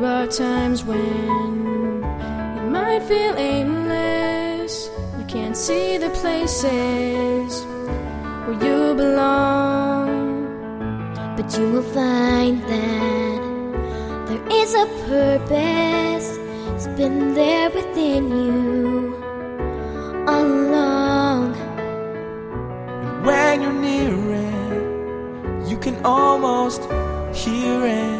There are times when it might feel aimless. You can't see the places where you belong. But you will find that there is a purpose. It's been there within you all along. And When you're near it, you can almost hear it.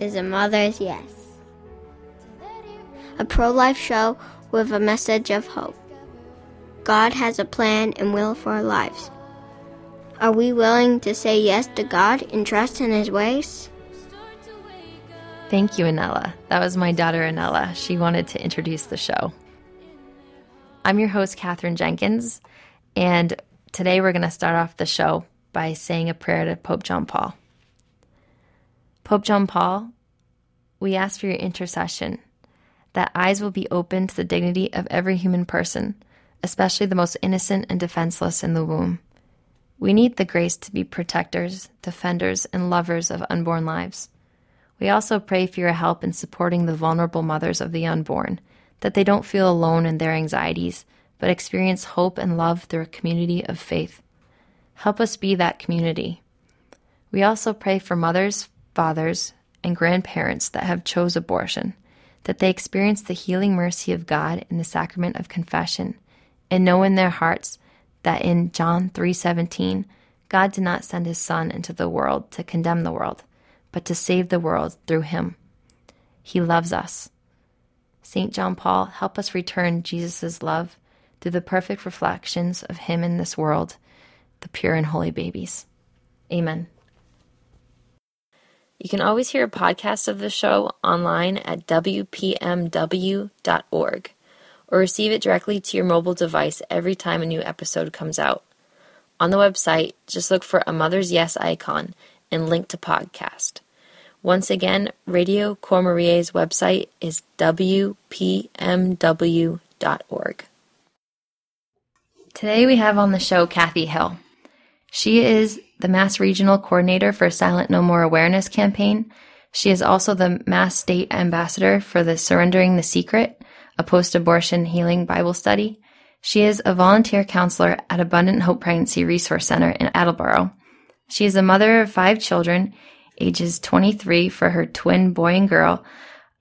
is a Mother's Yes, a pro life show with a message of hope. God has a plan and will for our lives. Are we willing to say yes to God and trust in His ways? Thank you, Anella. That was my daughter, Anella. She wanted to introduce the show. I'm your host, Katherine Jenkins, and today we're going to start off the show by saying a prayer to Pope John Paul. Pope John Paul, we ask for your intercession, that eyes will be opened to the dignity of every human person, especially the most innocent and defenseless in the womb. We need the grace to be protectors, defenders, and lovers of unborn lives. We also pray for your help in supporting the vulnerable mothers of the unborn, that they don't feel alone in their anxieties, but experience hope and love through a community of faith. Help us be that community. We also pray for mothers, fathers, and grandparents that have chose abortion, that they experience the healing mercy of God in the sacrament of confession, and know in their hearts that in John 3:17, God did not send his son into the world to condemn the world, but to save the world through him. He loves us. St. John Paul, help us return Jesus' love through the perfect reflections of him in this world, the pure and holy babies. Amen. You can always hear a podcast of the show online at WPMW.org or receive it directly to your mobile device every time a new episode comes out. On the website, just look for a Mother's Yes icon and link to podcast. Once again, Radio Cor website is WPMW.org. Today we have on the show Kathy Hill. She is the Mass Regional Coordinator for Silent No More Awareness campaign. She is also the Mass State Ambassador for the Surrendering the Secret, a post abortion healing Bible study. She is a volunteer counselor at Abundant Hope Pregnancy Resource Center in Attleboro. She is a mother of five children, ages 23 for her twin boy and girl,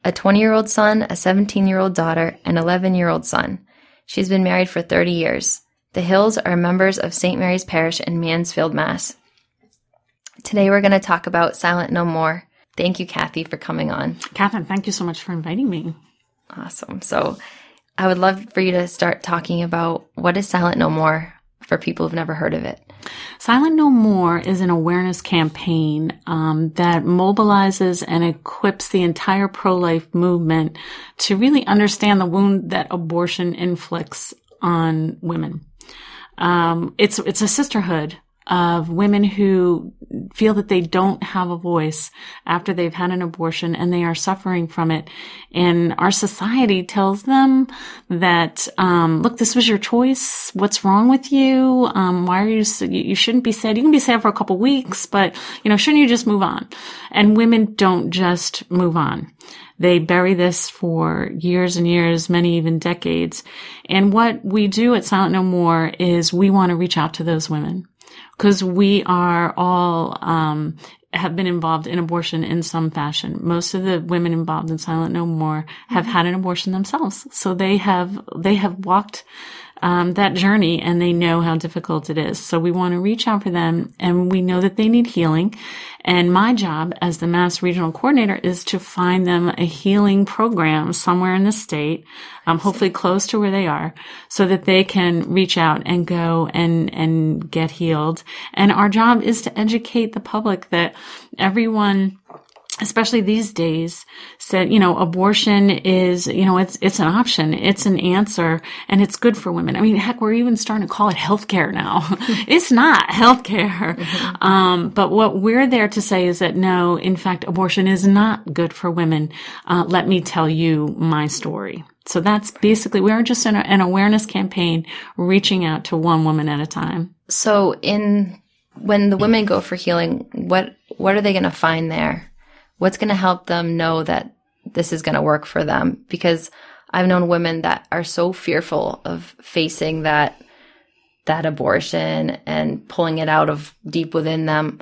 a 20 year old son, a 17 year old daughter, and 11 year old son. She's been married for 30 years. The Hills are members of St. Mary's Parish in Mansfield, Mass. Today we're going to talk about Silent No More. Thank you, Kathy, for coming on. Catherine, thank you so much for inviting me. Awesome. So I would love for you to start talking about what is Silent No More for people who've never heard of it. Silent No More is an awareness campaign um, that mobilizes and equips the entire pro life movement to really understand the wound that abortion inflicts on women. Um, it's it's a sisterhood of women who feel that they don't have a voice after they've had an abortion and they are suffering from it. And our society tells them that, um, look, this was your choice. What's wrong with you? Um, why are you, you shouldn't be sad. You can be sad for a couple weeks, but, you know, shouldn't you just move on? And women don't just move on. They bury this for years and years, many even decades. And what we do at Silent No More is we want to reach out to those women because we are all um, have been involved in abortion in some fashion. Most of the women involved in Silent No More have had an abortion themselves, so they have they have walked um, that journey and they know how difficult it is. So we want to reach out for them, and we know that they need healing. And my job as the Mass Regional Coordinator is to find them a healing program somewhere in the state, um, hopefully close to where they are, so that they can reach out and go and and get healed. And our job is to educate the public that everyone especially these days said, you know, abortion is, you know, it's, it's an option. It's an answer and it's good for women. I mean, heck, we're even starting to call it healthcare now. it's not healthcare. Mm-hmm. Um, but what we're there to say is that no, in fact, abortion is not good for women. Uh, let me tell you my story. So that's basically, we're just in a, an awareness campaign reaching out to one woman at a time. So in, when the women go for healing, what, what are they going to find there? What's going to help them know that this is going to work for them? Because I've known women that are so fearful of facing that that abortion and pulling it out of deep within them.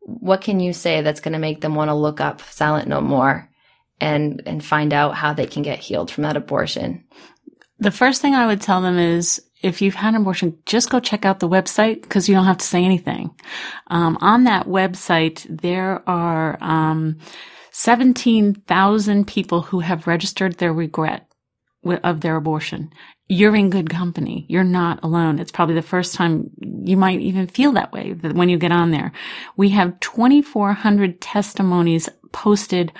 What can you say that's going to make them want to look up Silent No More and and find out how they can get healed from that abortion? The first thing I would tell them is if you've had an abortion, just go check out the website because you don't have to say anything. Um, on that website, there are um, 17,000 people who have registered their regret of their abortion. You're in good company. You're not alone. It's probably the first time you might even feel that way that when you get on there. We have 2,400 testimonies posted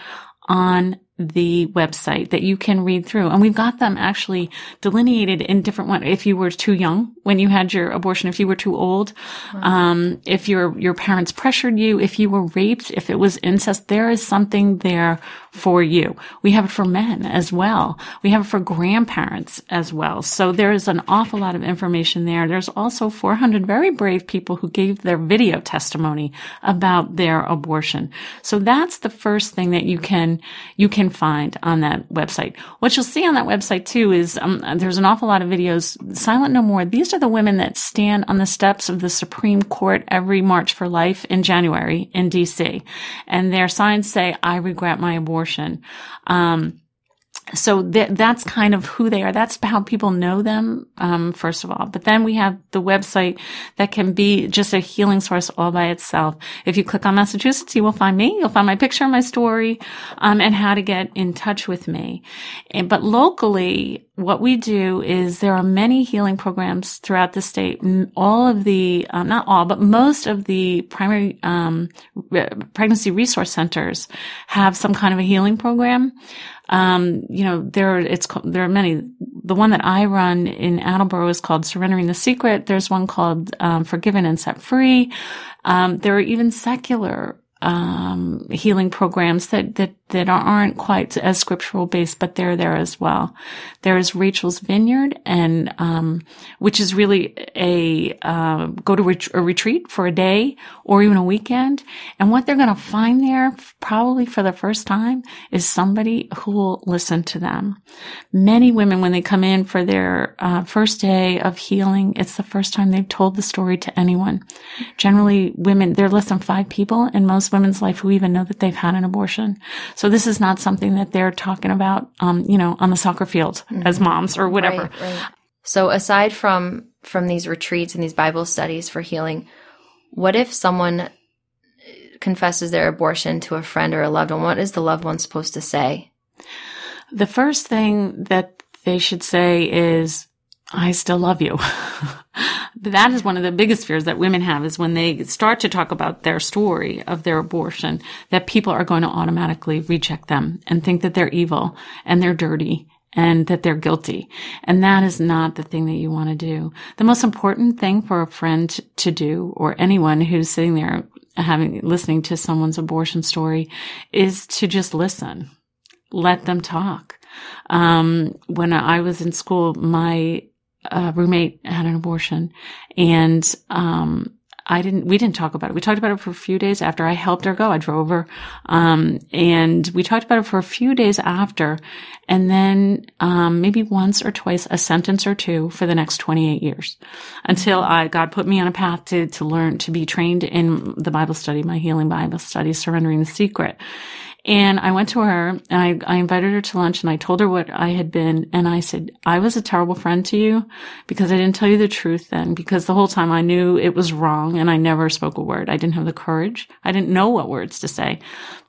on the website that you can read through. And we've got them actually delineated in different ones. If you were too young when you had your abortion, if you were too old, wow. um, if your, your parents pressured you, if you were raped, if it was incest, there is something there for you. We have it for men as well. We have it for grandparents as well. So there is an awful lot of information there. There's also 400 very brave people who gave their video testimony about their abortion. So that's the first thing that you can, you can find on that website. What you'll see on that website too is, um, there's an awful lot of videos. Silent No More. These are the women that stand on the steps of the Supreme Court every March for Life in January in DC. And their signs say, I regret my abortion. Um, so th- that's kind of who they are. That's how people know them, um, first of all. But then we have the website that can be just a healing source all by itself. If you click on Massachusetts, you will find me. You'll find my picture, my story, um, and how to get in touch with me. And, but locally, what we do is there are many healing programs throughout the state. All of the, um, not all, but most of the primary um, pregnancy resource centers have some kind of a healing program. Um, you know, there it's there are many. The one that I run in Attleboro is called Surrendering the Secret. There's one called um, Forgiven and Set Free. Um, there are even secular um, healing programs that that that aren't quite as scriptural based, but they're there as well. There is Rachel's Vineyard, and um, which is really a uh, go to ret- a retreat for a day or even a weekend. And what they're going to find there, probably for the first time, is somebody who will listen to them. Many women, when they come in for their uh, first day of healing, it's the first time they've told the story to anyone. Generally, women there are less than five people in most women's life who even know that they've had an abortion. So this is not something that they're talking about, um, you know, on the soccer field mm-hmm. as moms or whatever. Right, right. So aside from from these retreats and these Bible studies for healing, what if someone confesses their abortion to a friend or a loved one? What is the loved one supposed to say? The first thing that they should say is, I still love you. that is one of the biggest fears that women have is when they start to talk about their story of their abortion, that people are going to automatically reject them and think that they're evil and they're dirty and that they're guilty. And that is not the thing that you want to do. The most important thing for a friend to do or anyone who's sitting there having, listening to someone's abortion story is to just listen. Let them talk. Um, when I was in school, my uh, roommate had an abortion and, um, I didn't, we didn't talk about it. We talked about it for a few days after I helped her go. I drove her. Um, and we talked about it for a few days after. And then, um, maybe once or twice a sentence or two for the next 28 years until I, God put me on a path to, to learn, to be trained in the Bible study, my healing Bible study, surrendering the secret. And I went to her and I, I invited her to lunch and I told her what I had been. And I said, I was a terrible friend to you because I didn't tell you the truth then because the whole time I knew it was wrong and I never spoke a word. I didn't have the courage. I didn't know what words to say,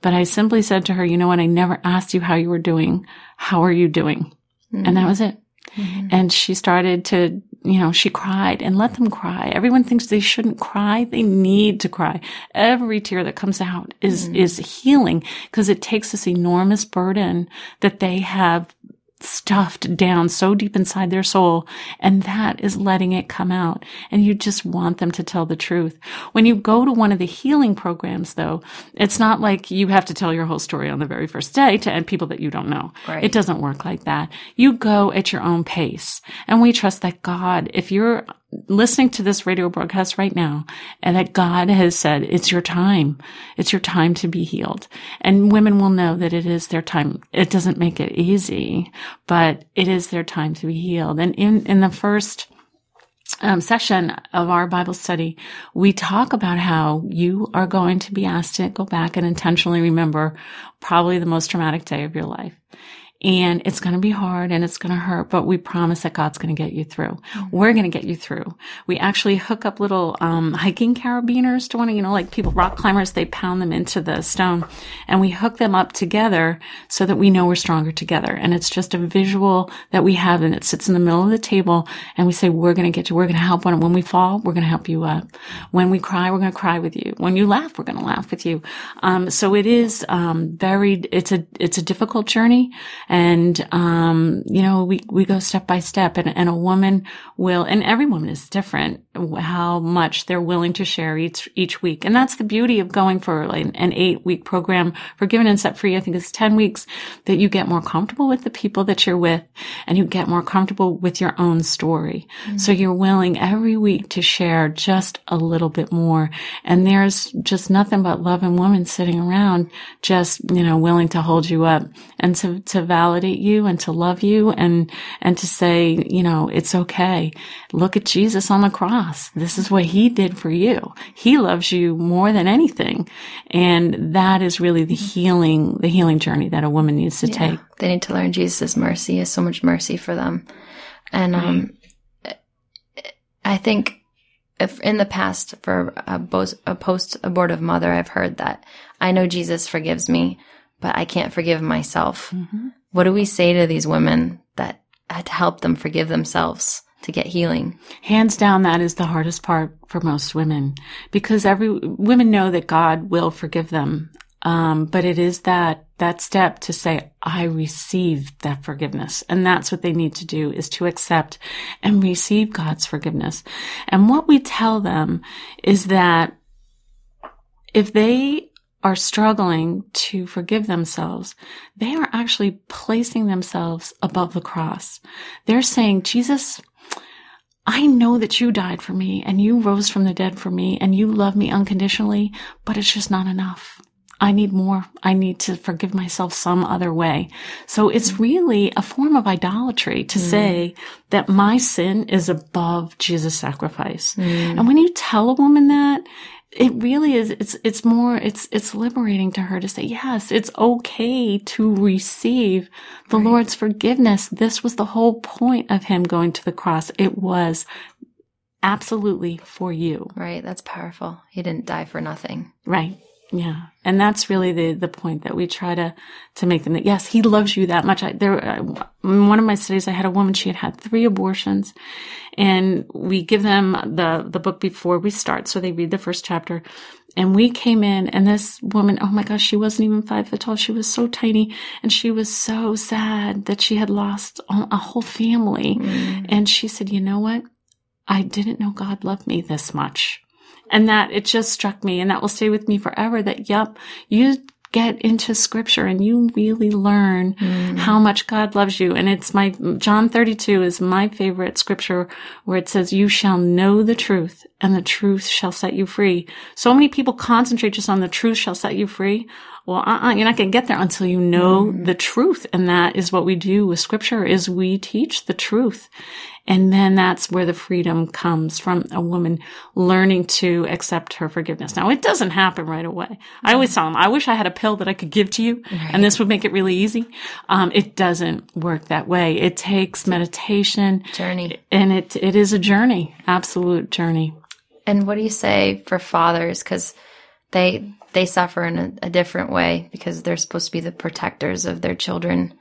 but I simply said to her, you know what? I never asked you how you were doing. How are you doing? Mm-hmm. And that was it. Mm-hmm. And she started to, you know, she cried and let them cry. Everyone thinks they shouldn't cry. They need to cry. Every tear that comes out is, mm-hmm. is healing because it takes this enormous burden that they have stuffed down so deep inside their soul and that is letting it come out. And you just want them to tell the truth. When you go to one of the healing programs though it's not like you have to tell your whole story on the very first day to end people that you don't know. Right. it doesn't work like that. You go at your own pace. And we trust that god if you're listening to this radio broadcast right now and that God has said, it's your time. It's your time to be healed. And women will know that it is their time. It doesn't make it easy, but it is their time to be healed. And in, in the first um, session of our Bible study, we talk about how you are going to be asked to go back and intentionally remember probably the most traumatic day of your life. And it's going to be hard and it's going to hurt, but we promise that God's going to get you through. We're going to get you through. We actually hook up little um, hiking carabiners to one of, you know, like people, rock climbers, they pound them into the stone and we hook them up together so that we know we're stronger together. And it's just a visual that we have and it sits in the middle of the table and we say, we're going to get you, we're going to help one. When we fall, we're going to help you up. When we cry, we're going to cry with you. When you laugh, we're going to laugh with you. Um, so it is, um, very, it's a, it's a difficult journey. And, um, you know, we, we go step by step and, and a woman will, and every woman is different, how much they're willing to share each, each week. And that's the beauty of going for like an eight week program Forgiven and Set Free. I think it's 10 weeks that you get more comfortable with the people that you're with and you get more comfortable with your own story. So you're willing every week to share just a little bit more. And there's just nothing but love and women sitting around just, you know, willing to hold you up and to, to validate you and to love you and, and to say, you know, it's okay. Look at Jesus on the cross. This is what he did for you. He loves you more than anything. And that is really the healing, the healing journey that a woman needs to take. They need to learn Jesus' mercy is so much mercy for them. And um, I think if in the past for a, post abortive mother, I've heard that I know Jesus forgives me, but I can't forgive myself. What do we say to these women that to help them forgive themselves to get healing? Hands down, that is the hardest part for most women because every women know that God will forgive them. Um, but it is that, that step to say, I receive that forgiveness. And that's what they need to do is to accept and receive God's forgiveness. And what we tell them is that if they are struggling to forgive themselves, they are actually placing themselves above the cross. They're saying, Jesus, I know that you died for me and you rose from the dead for me and you love me unconditionally, but it's just not enough. I need more. I need to forgive myself some other way. So it's mm. really a form of idolatry to mm. say that my sin is above Jesus' sacrifice. Mm. And when you tell a woman that, it really is it's it's more it's it's liberating to her to say yes it's okay to receive the lord's forgiveness this was the whole point of him going to the cross it was absolutely for you Right? That's powerful. He didn't die for nothing. right yeah. And that's really the the point that we try to to make them that yes he loves you that much. I, there uh, in one of my studies i had a woman she had had three abortions and we give them the the book before we start so they read the first chapter. And we came in and this woman oh my gosh she wasn't even five foot tall. She was so tiny and she was so sad that she had lost a a whole family. And she said you know what? I didn't know god loved me this much and that it just struck me and that will stay with me forever that, yep, you get into scripture and you really learn mm. how much God loves you. And it's my, John 32 is my favorite scripture where it says, you shall know the truth and the truth shall set you free. So many people concentrate just on the truth shall set you free. Well, uh-uh, you're not going to get there until you know the truth. And that is what we do with scripture is we teach the truth. And then that's where the freedom comes from a woman learning to accept her forgiveness. Now, it doesn't happen right away. I always tell them, I wish I had a pill that I could give to you and this would make it really easy. Um, it doesn't work that way. It takes meditation Journey. and it, it is a journey, absolute journey. And what do you say for fathers? Because they they suffer in a, a different way because they're supposed to be the protectors of their children.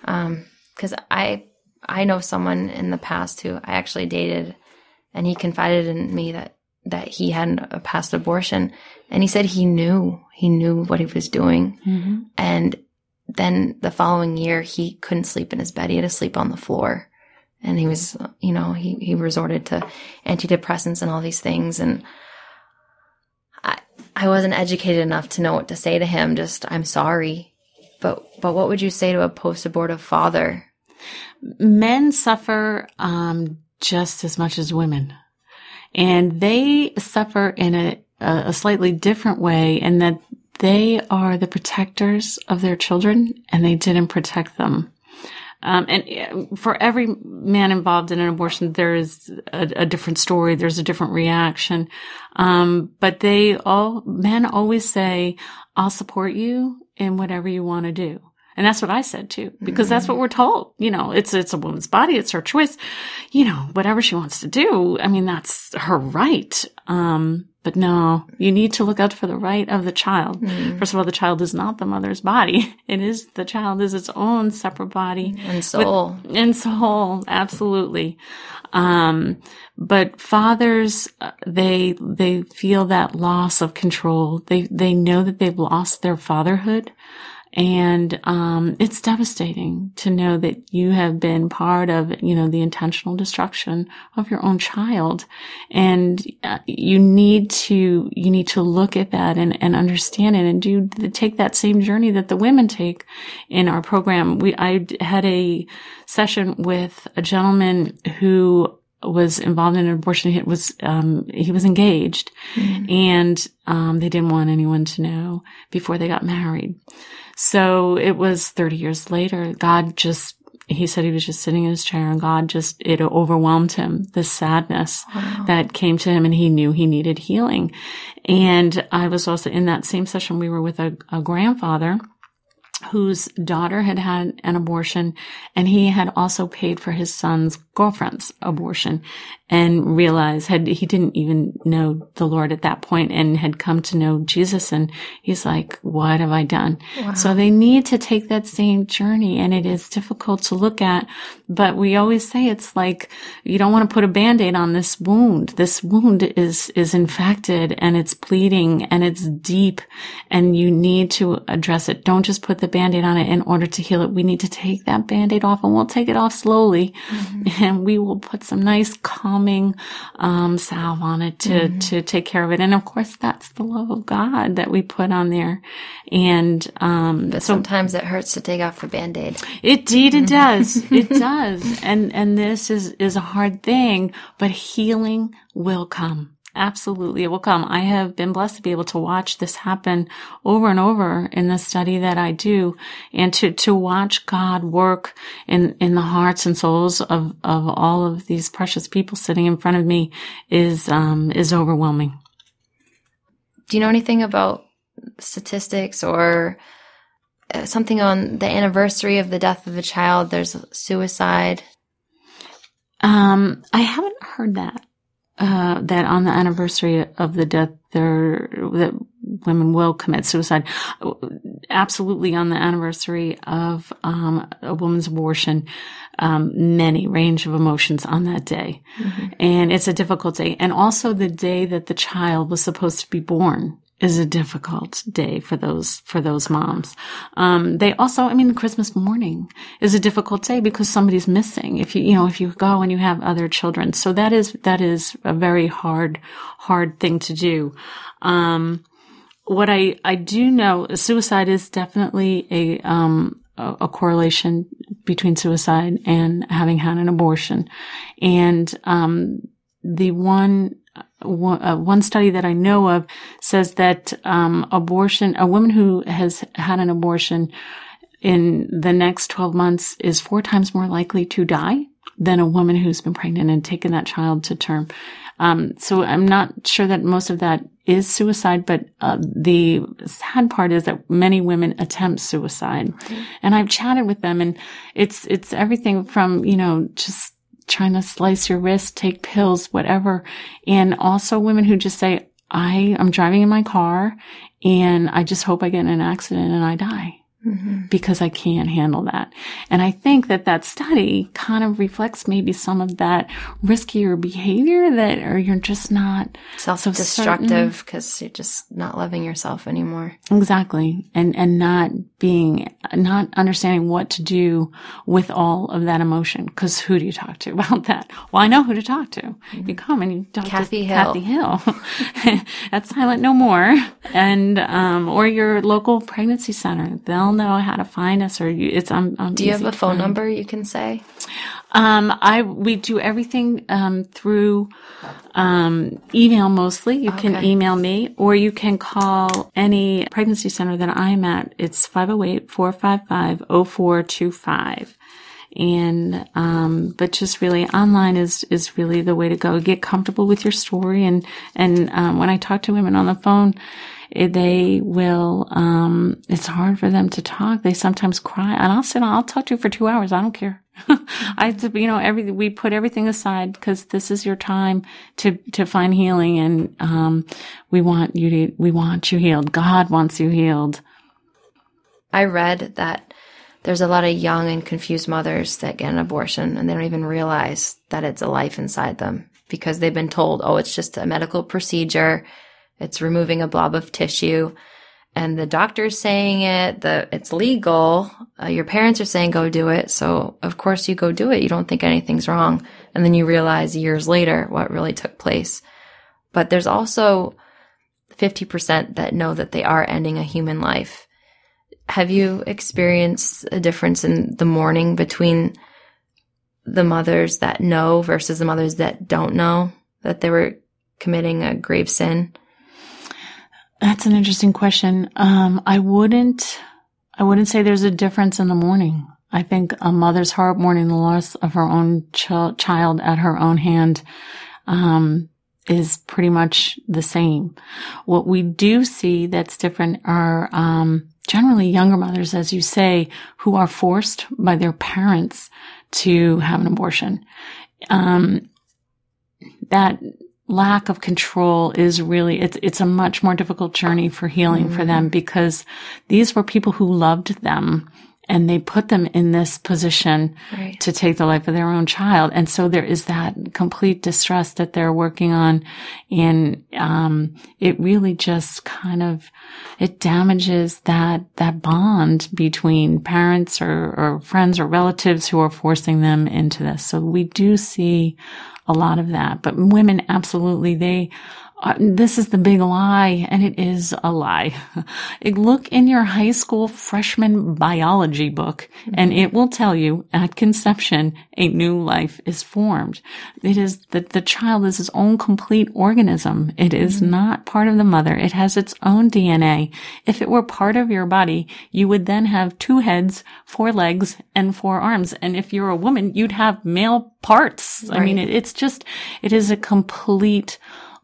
Because I I know someone in the past who I actually dated, and he confided in me that that he had a past abortion, and he said he knew he knew what he was doing, Mm-hmm. and then the following year he couldn't sleep in his bed; he had to sleep on the floor, and he was, you know, he he resorted to antidepressants and all these things, and I wasn't educated enough to know what to say to him. Just I'm sorry, but but what would you say to a post abortive father? men suffer um, just as much as women, and they suffer in a, a slightly different way, in that they are the protectors of their children, and they didn't protect them. Um, and uh, for every man involved in an abortion, there is a, a different story. There's a different reaction. Um, but they all, men always say, I'll support you in whatever you want to do. And that's what I said too, because that's what we're told. You know, it's, it's a woman's body. It's her choice. You know, whatever she wants to do. I mean, that's her right. Um, but no, you need to look out for the right of the child. First of all, the child is not the mother's body. It is, the child is its own separate body. And soul. And soul, absolutely. Um, but fathers, uh, they, they feel that loss of control. They, they know that they've lost their fatherhood. And, um, it's devastating to know that you have been part of, you know, the intentional destruction of your own child. And uh, you need to, you need to look at that and, and understand it and do, take that same journey that the women take in our program. We, I had a session with a gentleman who was involved in an abortion. He was, um, he was engaged and, um, they didn't want anyone to know before they got married. So it was 30 years later. God just, he said he was just sitting in his chair and God just, it overwhelmed him, the sadness that came to him and he knew he needed healing. And I was also in that same session, we were with a, a grandfather whose daughter had had an abortion and he had also paid for his son's girlfriend's abortion and realized had he didn't even know the Lord at that point and had come to know Jesus and he's like what have I done? So they need to take that same journey and it is difficult to look at but we always say it's like you don't want to put a band-aid on this wound. This wound is is infected and it's bleeding and it's deep and you need to address it. Don't just put the band-aid on it in order to heal it we need to take that band-aid off and we'll take it off slowly and we will put some nice calming um, salve on it to to take care of it and of course that's the love of god that we put on there and um But so sometimes it hurts to take off a band aid. Indeed, it does. It does. And and this is is a hard thing, but healing will come. Absolutely, it will come. I have been blessed to be able to watch this happen over and over in the study that I do, and to to watch God work in in the hearts and souls of of all of these precious people sitting in front of me is um is overwhelming. Do you know anything about statistics or uh, something on the anniversary of the death of a child? There's suicide. Um, I haven't heard that. Uh, that on the anniversary of the death, there that women will commit suicide. Absolutely, on the anniversary of um, a woman's abortion, um, many range of emotions on that day, and it's a difficult day. And also, the day that the child was supposed to be born is a difficult day for those for those moms. Um, they also, I mean, Christmas morning is a difficult day because somebody's missing. If you you know if you go and you have other children, so that is that is a very hard hard thing to do. Um, what I I do know, suicide is definitely a um a, correlation between suicide and having had an abortion, and um the one one, uh, one study that I know of says that um, abortion, a woman who has had an abortion in the next 12 months is four times more likely to die than a woman who's been pregnant and taken that child to term. Um, so I'm not sure that most of that is suicide, but uh, the sad part is that many women attempt suicide. And I've chatted with them, and it's it's everything from you know just trying to slice your wrist, take pills, whatever. And also women who just say, I am driving in my car and I just hope I get in an accident and I die. Because I can't handle that. And I think that that study kind of reflects maybe some of that riskier behavior that, or you're just not Self so because you're just not loving yourself anymore. Exactly. And, and not being, not understanding what to do with all of that emotion. Cause who do you talk to about that? Well, I know who to talk to. You come and you talk to Kathy to Hill. Kathy Hill at Silent No More and, um, or your local pregnancy center. They'll know how to find us or you, it's, um, um, Do you have a phone number you can say? Um, I we do everything um, through um, email mostly. You can email me or you can call any pregnancy center that I'm at. It's 508-455-0425. And um, but just really online is is really the way to go. Get comfortable with your story and and um, when I talk to women on the phone, they will. Um, it's hard for them to talk. They sometimes cry, and I'll sit. I'll talk to you for two hours. I don't care. I, you know, every we put everything aside because this is your time to to find healing, and um, we want you to we want you healed. God wants you healed. I read that there's a lot of young and confused mothers that get an abortion and they don't even realize that it's a life inside them because they've been told, oh, it's just a medical procedure. It's removing a blob of tissue. And the doctor's saying it, the, it's legal. Uh, your parents are saying go do it. So of course you go do it. You don't think anything's wrong. And then you realize years later what really took place. But there's also 50% that know that they are ending a human life have you experienced a difference in the mourning between the mothers that know versus the mothers that don't know that they were committing a grave sin? That's an interesting question. Um, I wouldn't, I wouldn't say there's a difference in the mourning. I think a mother's heart mourning the loss of her own ch- child at her own hand, um, is pretty much the same. What we do see that's different are, um, generally younger mothers, as you say, who are forced by their parents to have an abortion. Um, that lack of control is really it's it's a much more difficult journey for healing for them because these were people who loved them and they put them in this position Right. to take the life of their own child. And so there is that complete distress that they're working on. And um, it really just kind of it damages that that bond between parents or, or friends or relatives who are forcing them into this. So we do see a lot of that. But women, absolutely, they, uh, this is the big lie, and it is a lie. Look in your high school freshman biology book, and it will tell you at conception, a new life is formed. It is that the child is his own complete organism. It is not part of the mother. It has its own DNA. If it were part of your body, you would then have two heads, four legs, and four arms. And if you're a woman, you'd have male parts. I mean, it, it's just, it is a complete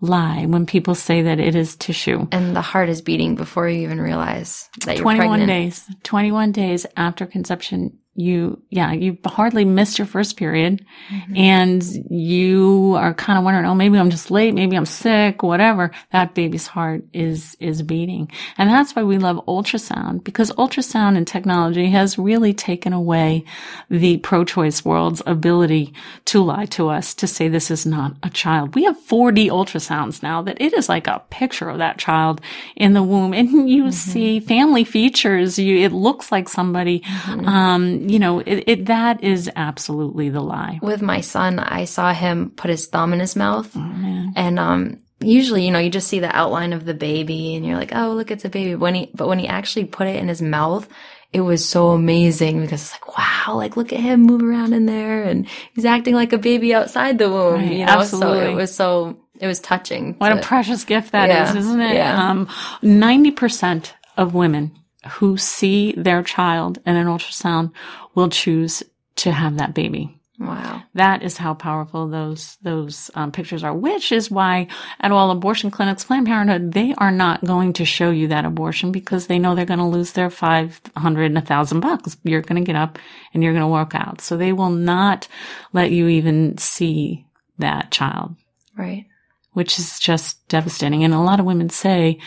lie when people say that it is tissue. And the heart is beating before you even realize that you're 21 pregnant. days, 21 days after conception, you, yeah, you hardly missed your first period mm-hmm. and you are kind of wondering, oh, maybe I'm just late. Maybe I'm sick, whatever. That baby's heart is, is beating. And that's why we love ultrasound because ultrasound and technology has really taken away the pro-choice world's ability to lie to us to say this is not a child. We have 4D ultrasounds now that it is like a picture of that child in the womb and you mm-hmm. see family features. You, it looks like somebody, mm-hmm. um, you know, it, it, that is absolutely the lie. With my son, I saw him put his thumb in his mouth. Oh. And um usually, you know, you just see the outline of the baby and you're like, "Oh, look, it's a baby." When he but when he actually put it in his mouth, it was so amazing because it's like, "Wow, like look at him move around in there and he's acting like a baby outside the womb." Right, you know, so absolutely. it was so it was touching. What a precious gift that is, Yeah, isn't it? yeah. Um, 90% of women who see their child in an ultrasound will choose to have that baby. Wow. That is how powerful those those um, pictures are. Which is why at all abortion clinics, Planned Parenthood, they are not going to show you that abortion because they know they're going to lose their five hundred and a thousand bucks. You're going to get up and you're going to walk out. So they will not let you even see that child. Right. which is just devastating. And a lot of women say,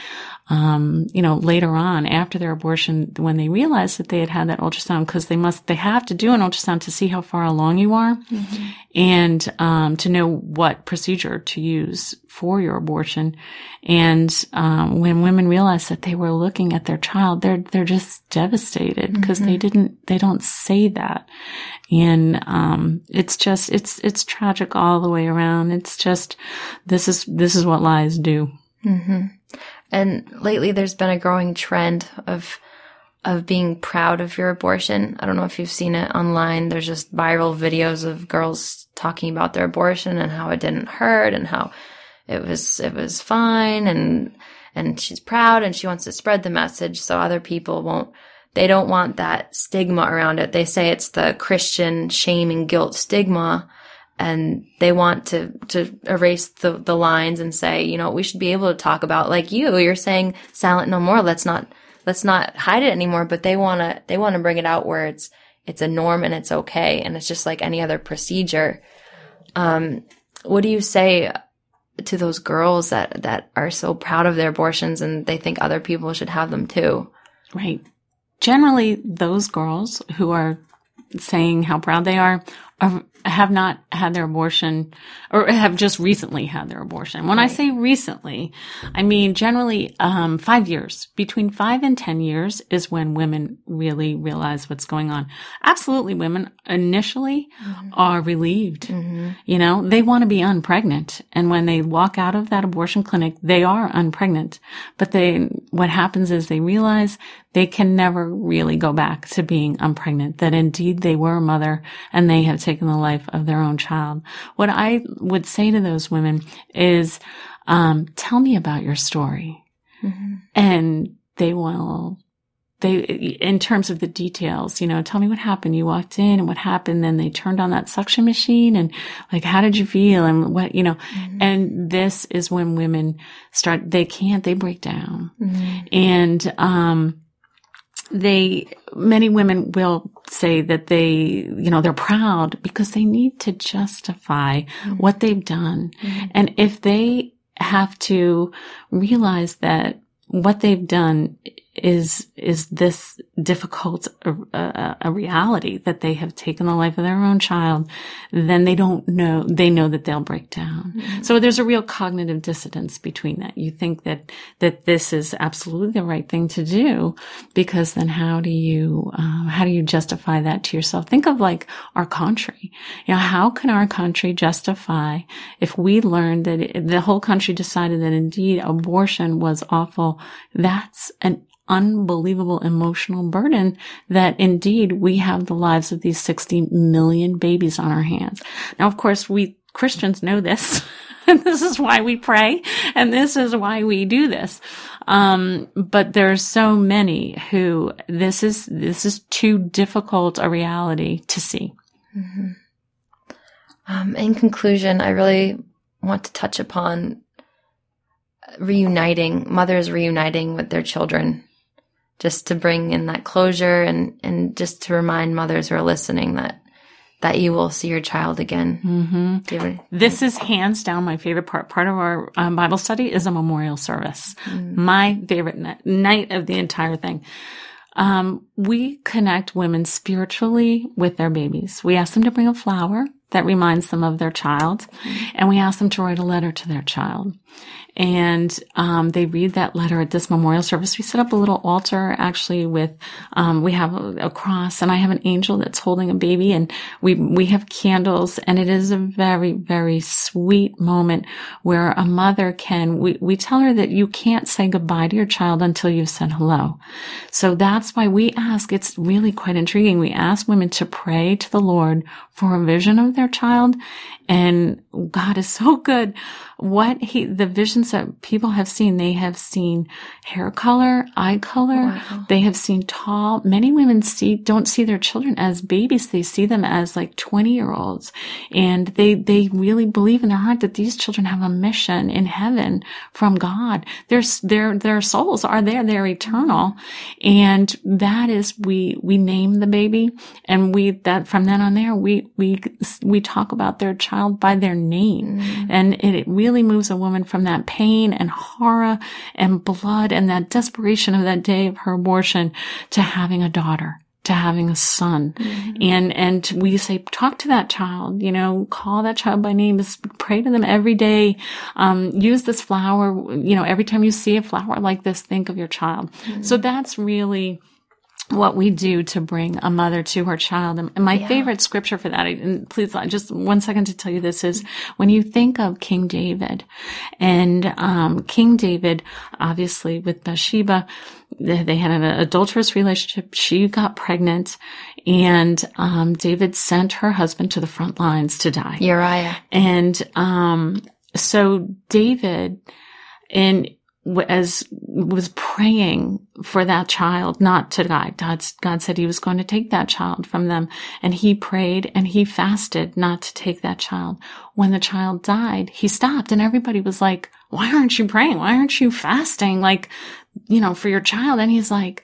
um, you know, later on after their abortion, when they realize that they had had that ultrasound, because they must, they have to do an ultrasound to see how far along you are Mm-hmm. and, um, to know what procedure to use for your abortion. And, um, when women realize that they were looking at their child, they're, they're just devastated because they didn't, they don't say that. And, um, it's just, it's, it's tragic all the way around. It's just, this is, this is what lies do. And lately there's been a growing trend of of being proud of your abortion. I don't know if you've seen it online. There's just viral videos of girls talking about their abortion and how it didn't hurt and how it was it was fine and and she's proud and she wants to spread the message so other people won't they don't want that stigma around it. They say it's the Christian shame and guilt stigma and they want to to erase the the lines and say, you know, we should be able to talk about like you. You're saying silent no more. Let's not let's not hide it anymore. But they wanna they wanna bring it out where it's it's a norm and it's okay and it's just like any other procedure. Um, what do you say to those girls that that are so proud of their abortions and they think other people should have them too? Right. Generally, those girls who are saying how proud they are, are have not had their abortion or have just recently had their abortion. When I say recently, I mean generally um, five years. Between five and ten years is when women really realize what's going on. Absolutely, women initially are relieved. You know, they want to be unpregnant, and when they walk out of that abortion clinic, they are unpregnant. But they, what happens is they realize they can never really go back to being unpregnant. That indeed they were a mother and they have taken the life of their own child. What I would say to those women is, um, tell me about your story. And they will, they, in terms of the details, you know, tell me what happened. You walked in and what happened. Then they turned on that suction machine and like, how did you feel? And what, you know, and this is when women start, they can't, they break down. And, um, they many women will say that they you know they're proud because they need to justify mm-hmm. what they've done. Mm-hmm. And if they have to realize that what they've done is is this difficult a, a, a reality that they have taken the life of their own child then they don't know they know that they'll break down. So there's a real cognitive dissonance between that. You think that that this is absolutely the right thing to do because then how do you um, how do you justify that to yourself? Think of like our country. You know how can our country justify if we learned that it, the whole country decided that indeed abortion was awful? That's an unbelievable emotional burden that indeed we have the lives of these 60 million babies on our hands. Now, of course, we Christians know this. And this is why we pray. And this is why we do this. Um, but are so many who this is, this is too difficult a reality to see. Um, in conclusion, I really want to touch upon reuniting, mothers reuniting with their children, just to bring in that closure and, and just to remind mothers who are listening that, that you will see your child again. Mm-hmm. This is hands down my favorite part. Part of our um, Bible study is a memorial service. My favorite ni- night of the entire thing. Um, we connect women spiritually with their babies. We ask them to bring a flower that reminds them of their child, and we ask them to write a letter to their child. And um, they read that letter at this memorial service. We set up a little altar actually with um, we have a, a cross, and I have an angel that's holding a baby, and we we have candles, and it is a very very sweet moment where a mother can we we tell her that you can't say goodbye to your child until you've said hello. So that's why we ask. It's really quite intriguing. We ask women to pray to the Lord for a vision of their child, and God is so good. What he, the visions that people have seen, they have seen hair color, eye color. They have seen tall. Many women see, don't see their children as babies. They see them as like 20 year olds. And they, they really believe in their heart that these children have a mission in heaven from God. Their, their, their souls are there. They're eternal. And that is, we, we name the baby and we, that from then on there, we, we, we talk about their child by their name. Mm. And it, it really really moves a woman from that pain and horror and blood and that desperation of that day of her abortion to having a daughter to having a son. Mm-hmm. And, and we say, talk to that child, you know, call that child by name, pray to them every day. Um, use this flower, you know, every time you see a flower like this, think of your child. Mm-hmm. So that's really, what we do to bring a mother to her child. And my yeah. favorite scripture for that, and please just one second to tell you this is when you think of King David and, um, King David, obviously with Bathsheba, they had an adulterous relationship. She got pregnant and, um, David sent her husband to the front lines to die. Uriah. And, um, so David, and as was praying for that child not to die. God, God said he was going to take that child from them. And he prayed and he fasted not to take that child. When the child died, he stopped and everybody was like, why aren't you praying? Why aren't you fasting? Like, you know, for your child. And he's like,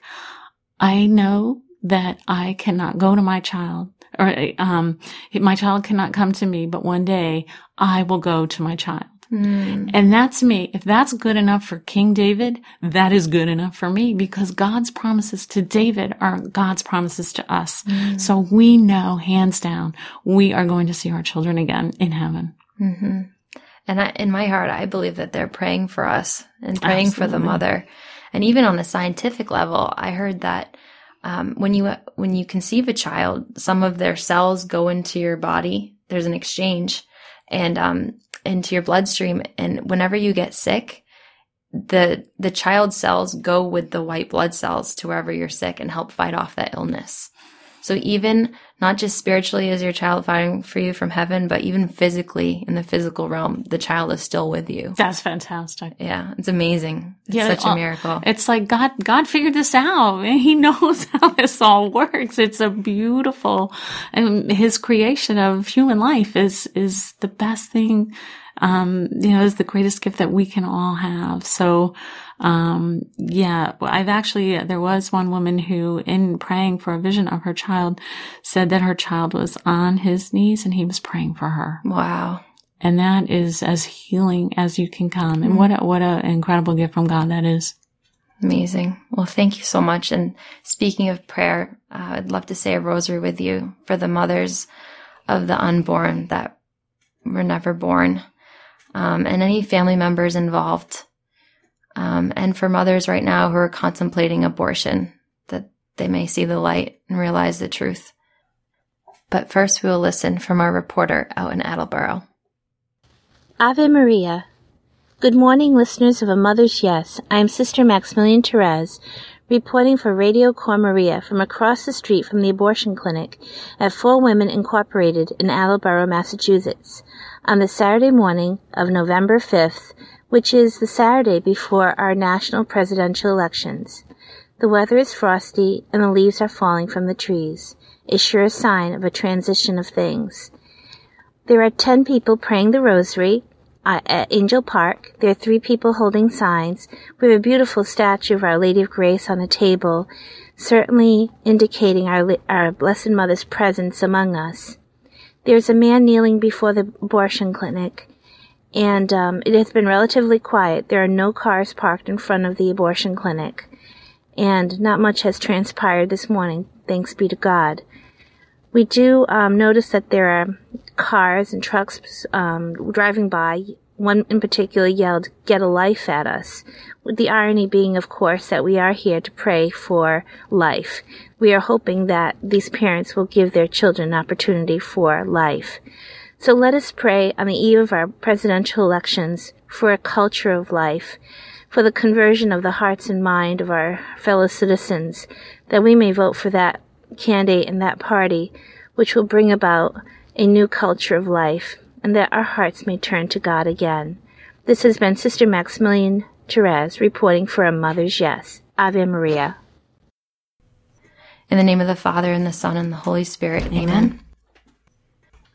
I know that I cannot go to my child or, um, my child cannot come to me, but one day I will go to my child. Mm. And that's me. If that's good enough for King David, that is good enough for me because God's promises to David are God's promises to us. Mm. So we know hands down, we are going to see our children again in heaven. Mm-hmm. And I, in my heart, I believe that they're praying for us and praying Absolutely. for the mother. And even on the scientific level, I heard that um, when you when you conceive a child, some of their cells go into your body. There's an exchange, and um, into your bloodstream. And whenever you get sick, the the child cells go with the white blood cells to wherever you're sick and help fight off that illness. So even not just spiritually is your child fighting for you from heaven, but even physically in the physical realm, the child is still with you. That's fantastic. Yeah, it's amazing. It's yeah, such a miracle. It's like God God figured this out. and He knows how this all works. It's a beautiful and his creation of human life is is the best thing um, you know, is the greatest gift that we can all have. So, um, yeah, I've actually, there was one woman who in praying for a vision of her child said that her child was on his knees and he was praying for her. Wow. And that is as healing as you can come. And mm-hmm. what a, what an incredible gift from God that is. Amazing. Well, thank you so much. And speaking of prayer, uh, I'd love to say a rosary with you for the mothers of the unborn that were never born um, and any family members involved. Um, and for mothers right now who are contemplating abortion, that they may see the light and realize the truth. But first, we will listen from our reporter out in Attleboro. Ave Maria. Good morning, listeners of A Mother's Yes. I am Sister Maximilian Therese, reporting for Radio Cor Maria from across the street from the abortion clinic at Four Women Incorporated in Attleboro, Massachusetts on the Saturday morning of November 5th, which is the Saturday before our national presidential elections. The weather is frosty and the leaves are falling from the trees, a sure sign of a transition of things. There are ten people praying the rosary uh, at Angel Park. There are three people holding signs. We have a beautiful statue of Our Lady of Grace on the table, certainly indicating our, our Blessed Mother's presence among us. There's a man kneeling before the abortion clinic, and um, it has been relatively quiet. There are no cars parked in front of the abortion clinic, and not much has transpired this morning, thanks be to God. We do um, notice that there are cars and trucks um, driving by. One in particular yelled, Get a life at us, with the irony being, of course, that we are here to pray for life. We are hoping that these parents will give their children an opportunity for life. So let us pray on the eve of our presidential elections for a culture of life, for the conversion of the hearts and mind of our fellow citizens, that we may vote for that candidate and that party, which will bring about a new culture of life, and that our hearts may turn to God again. This has been Sister Maximilian Therese reporting for a Mother's Yes. Ave Maria. In the name of the Father, and the Son, and the Holy Spirit. Amen. Amen.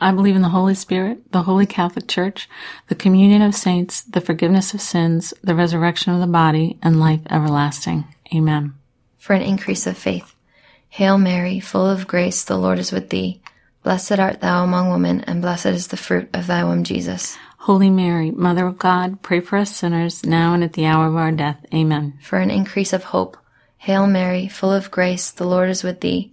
I believe in the Holy Spirit, the Holy Catholic Church, the communion of saints, the forgiveness of sins, the resurrection of the body, and life everlasting. Amen. For an increase of faith. Hail Mary, full of grace, the Lord is with thee. Blessed art thou among women, and blessed is the fruit of thy womb, Jesus. Holy Mary, Mother of God, pray for us sinners, now and at the hour of our death. Amen. For an increase of hope. Hail Mary, full of grace, the Lord is with thee.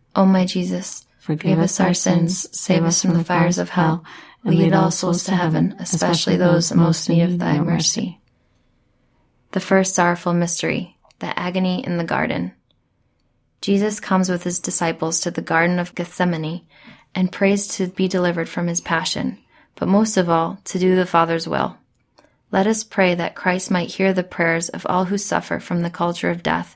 O my Jesus, forgive us our sins, save us from the fires of hell, and lead all souls to heaven, especially those in most need of thy mercy. The first sorrowful mystery, the agony in the garden. Jesus comes with his disciples to the Garden of Gethsemane and prays to be delivered from his passion, but most of all, to do the Father's will. Let us pray that Christ might hear the prayers of all who suffer from the culture of death,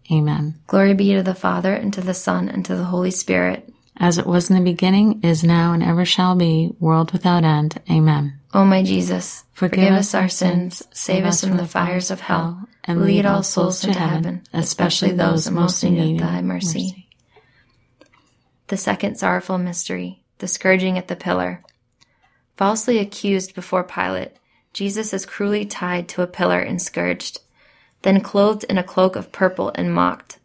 Amen. Glory be to the Father, and to the Son, and to the Holy Spirit. As it was in the beginning, is now, and ever shall be, world without end. Amen. O my Jesus, Forgive us our sins, save us from the fires of hell, and lead all souls to heaven, especially those most in need of thy mercy. The second sorrowful mystery, the scourging at the pillar. Falsely accused before Pilate, Jesus is cruelly tied to a pillar and scourged, then clothed in a cloak of purple and mocked.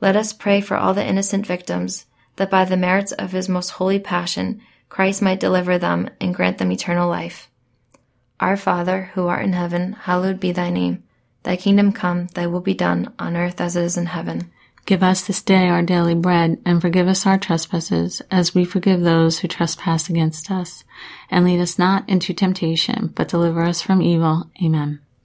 Let us pray for all the innocent victims, that by the merits of his most holy passion, Christ might deliver them and grant them eternal life. Our Father, who art in heaven, hallowed be thy name. Thy kingdom come, thy will be done, on earth as it is in heaven. Give us this day our daily bread, and forgive us our trespasses, as we forgive those who trespass against us. And lead us not into temptation, but deliver us from evil. Amen.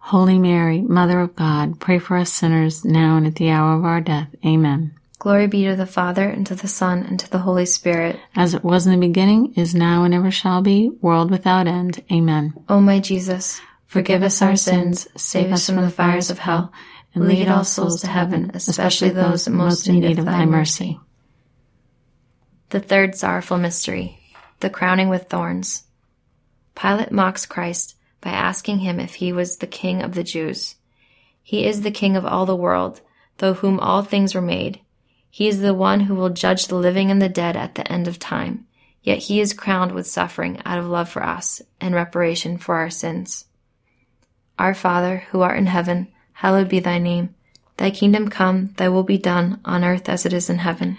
Holy Mary, Mother of God, pray for us sinners, now and at the hour of our death. Amen. Glory be to the Father, and to the Son, and to the Holy Spirit. As it was in the beginning, is now, and ever shall be, world without end. Amen. O my Jesus, forgive us our sins, save us from the fires of hell, and lead all souls to heaven, especially those most in need of thy mercy. The third sorrowful mystery, the crowning with thorns. Pilate mocks Christ by asking him if he was the king of the Jews. He is the king of all the world, through whom all things were made. He is the one who will judge the living and the dead at the end of time. Yet he is crowned with suffering out of love for us and reparation for our sins. Our Father, who art in heaven, hallowed be thy name. Thy kingdom come, thy will be done, on earth as it is in heaven.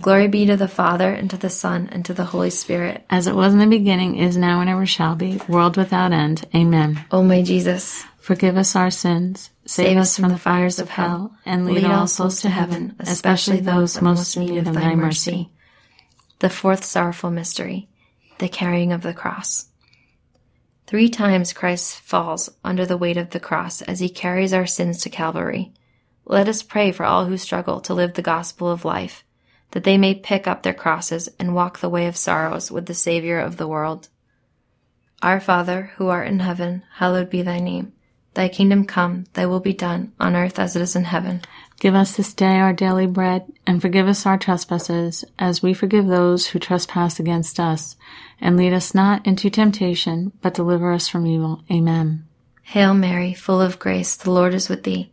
Glory be to the Father, and to the Son, and to the Holy Spirit. As it was in the beginning, is now, and ever shall be, world without end. Amen. O my Jesus, Forgive us our sins, save us from the fires of hell, and lead all souls to heaven, especially those most in need of thy mercy. The fourth sorrowful mystery, the carrying of the cross. Three times Christ falls under the weight of the cross as he carries our sins to Calvary. Let us pray for all who struggle to live the gospel of life, that they may pick up their crosses and walk the way of sorrows with the Savior of the world. Our Father, who art in heaven, hallowed be thy name. Thy kingdom come, thy will be done, on earth as it is in heaven. Give us this day our daily bread, and forgive us our trespasses, as we forgive those who trespass against us. And lead us not into temptation, but deliver us from evil. Amen. Hail Mary, full of grace, the Lord is with thee.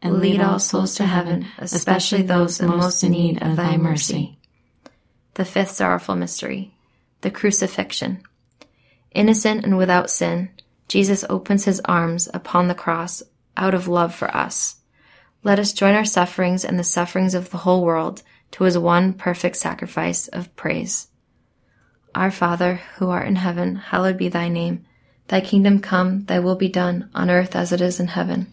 and lead all souls to heaven, especially those most in need of thy mercy. The fifth sorrowful mystery, the crucifixion. Innocent and without sin, Jesus opens his arms upon the cross out of love for us. Let us join our sufferings and the sufferings of the whole world to his one perfect sacrifice of praise. Our Father, who art in heaven, hallowed be thy name. Thy kingdom come, thy will be done, on earth as it is in heaven.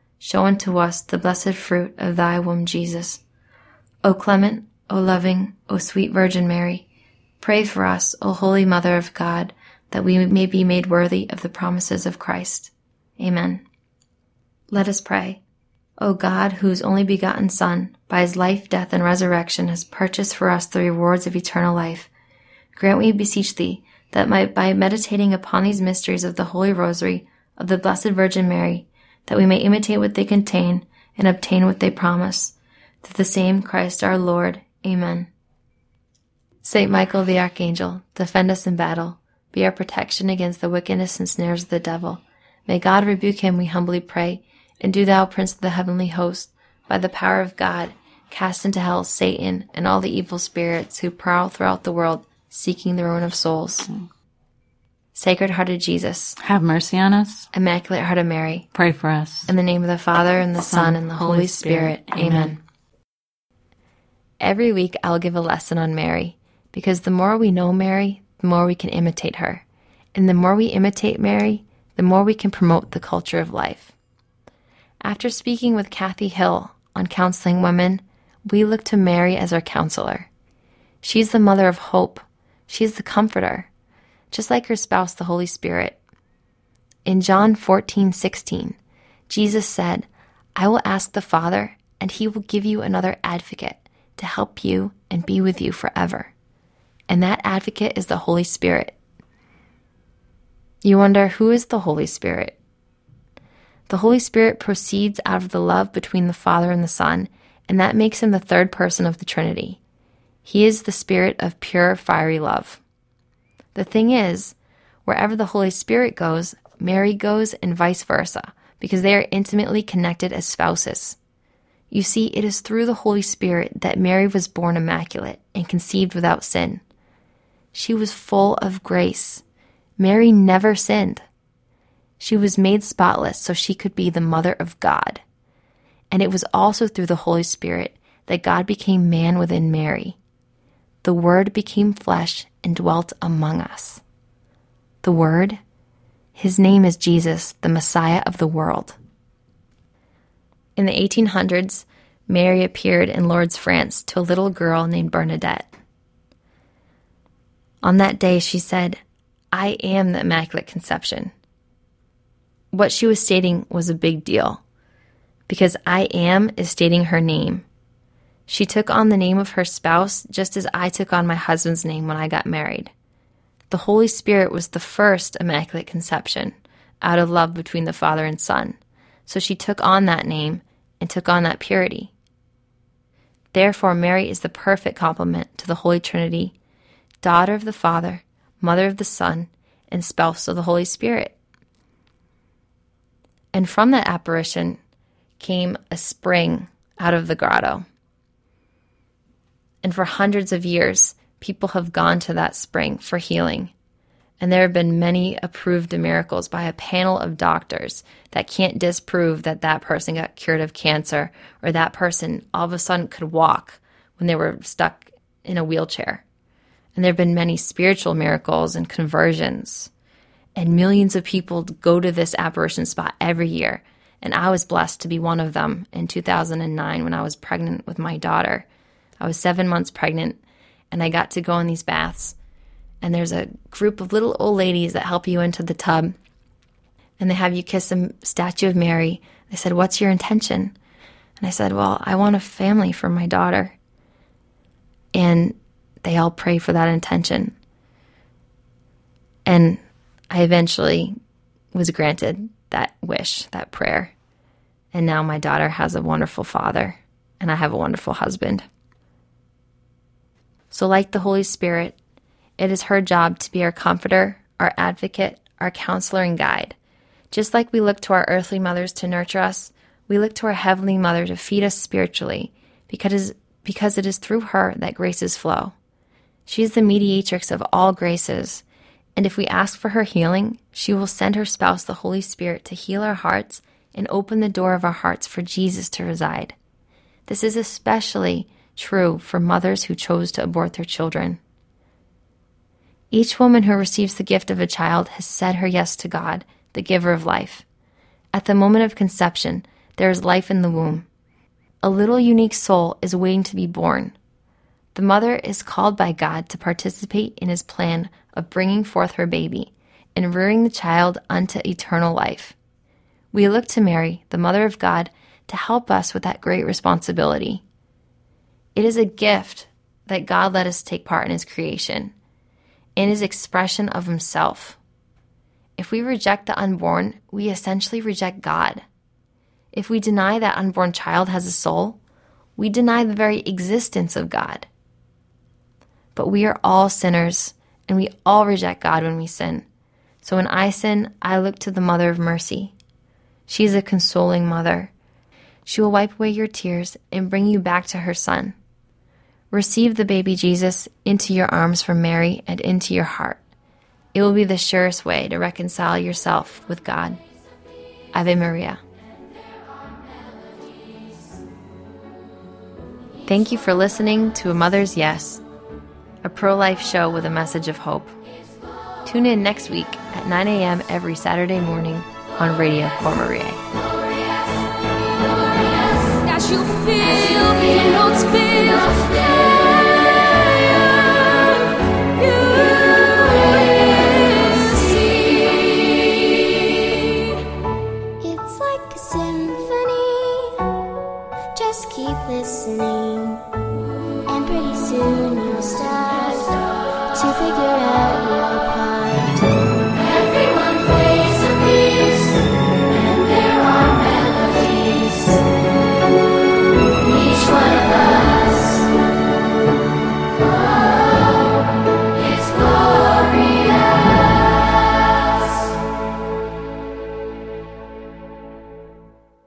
show unto us the blessed fruit of thy womb, Jesus. O clement, O loving, O sweet Virgin Mary, pray for us, O holy Mother of God, that we may be made worthy of the promises of Christ. Amen. Let us pray. O God, whose only begotten Son, by his life, death, and resurrection, has purchased for us the rewards of eternal life, grant, we beseech thee, that by meditating upon these mysteries of the Holy Rosary of the Blessed Virgin Mary, that we may imitate what they contain and obtain what they promise. Through the same Christ our Lord. Amen. Saint Michael the Archangel, defend us in battle. Be our protection against the wickedness and snares of the devil. May God rebuke him, we humbly pray. And do thou, Prince of the heavenly host, by the power of God, cast into hell Satan and all the evil spirits who prowl throughout the world, seeking the ruin of souls. Sacred Heart of Jesus, Have mercy on us. Immaculate Heart of Mary, Pray for us. in the name of the Father, and the Son, Son, and the Holy Holy Spirit. Spirit. Amen. Amen. Every week I'll give a lesson on Mary, because the more we know Mary, the more we can imitate her. And the more we imitate Mary, the more we can promote the culture of life. After speaking with Kathy Hill on counseling women, we look to Mary as our counselor. She's the mother of hope. She's the comforter, just like her spouse, the Holy Spirit. In John 14, 16, Jesus said, I will ask the Father, and he will give you another advocate to help you and be with you forever. And that advocate is the Holy Spirit. You wonder, who is the Holy Spirit? The Holy Spirit proceeds out of the love between the Father and the Son, and that makes him the third person of the Trinity. He is the Spirit of pure, fiery love. The thing is, wherever the Holy Spirit goes, Mary goes, and vice versa, because they are intimately connected as spouses. You see, it is through the Holy Spirit that Mary was born immaculate and conceived without sin. She was full of grace. Mary never sinned. She was made spotless so she could be the mother of God. And it was also through the Holy Spirit that God became man within Mary. The Word became flesh and dwelt among us. The Word, his name is Jesus, the Messiah of the world. In the 1800s, Mary appeared in Lourdes, France, to a little girl named Bernadette. On that day, she said, I am the Immaculate Conception. What she was stating was a big deal because I am is stating her name. She took on the name of her spouse just as I took on my husband's name when I got married. The Holy Spirit was the first Immaculate Conception out of love between the Father and Son. So she took on that name and took on that purity. Therefore, Mary is the perfect complement to the Holy Trinity, daughter of the Father, mother of the Son, and spouse of the Holy Spirit. And from that apparition came a spring out of the grotto. And for hundreds of years, people have gone to that spring for healing. And there have been many approved miracles by a panel of doctors that can't disprove that that person got cured of cancer or that person all of a sudden could walk when they were stuck in a wheelchair. And there have been many spiritual miracles and conversions. And millions of people go to this apparition spot every year. And I was blessed to be one of them in 2009 when I was pregnant with my daughter. I was seven months pregnant and I got to go in these baths. and there's a group of little old ladies that help you into the tub, and they have you kiss a statue of Mary. They said, What's your intention? And I said, Well, I want a family for my daughter. And they all pray for that intention. And I eventually was granted that wish, that prayer. And now my daughter has a wonderful father, and I have a wonderful husband. So, like the Holy Spirit, it is her job to be our comforter, our advocate, our counselor, and guide. Just like we look to our earthly mothers to nurture us, we look to our heavenly mother to feed us spiritually because, because it is through her that graces flow. She is the mediatrix of all graces, and if we ask for her healing, she will send her spouse, the Holy Spirit, to heal our hearts and open the door of our hearts for Jesus to reside. This is especially true for mothers who chose to abort their children. Each woman who receives the gift of a child has said her yes to God, the giver of life. At the moment of conception, there is life in the womb. A little unique soul is waiting to be born. The mother is called by God to participate in his plan of bringing forth her baby and rearing the child unto eternal life. We look to Mary, the Mother of God, to help us with that great responsibility. It is a gift that God let us take part in His creation, in His expression of Himself. If we reject the unborn, we essentially reject God. If we deny that unborn child has a soul, we deny the very existence of God. But we are all sinners, and we all reject God when we sin. So when I sin, I look to the Mother of Mercy. She is a consoling mother. She will wipe away your tears and bring you back to her Son. Receive the baby Jesus into your arms from Mary and into your heart. It will be the surest way to reconcile yourself with God. Ave Maria. Thank you for listening to A Mother's Yes, a pro life show with a message of hope. Tune in next week at 9 a.m. every Saturday morning on Radio Cor Maria.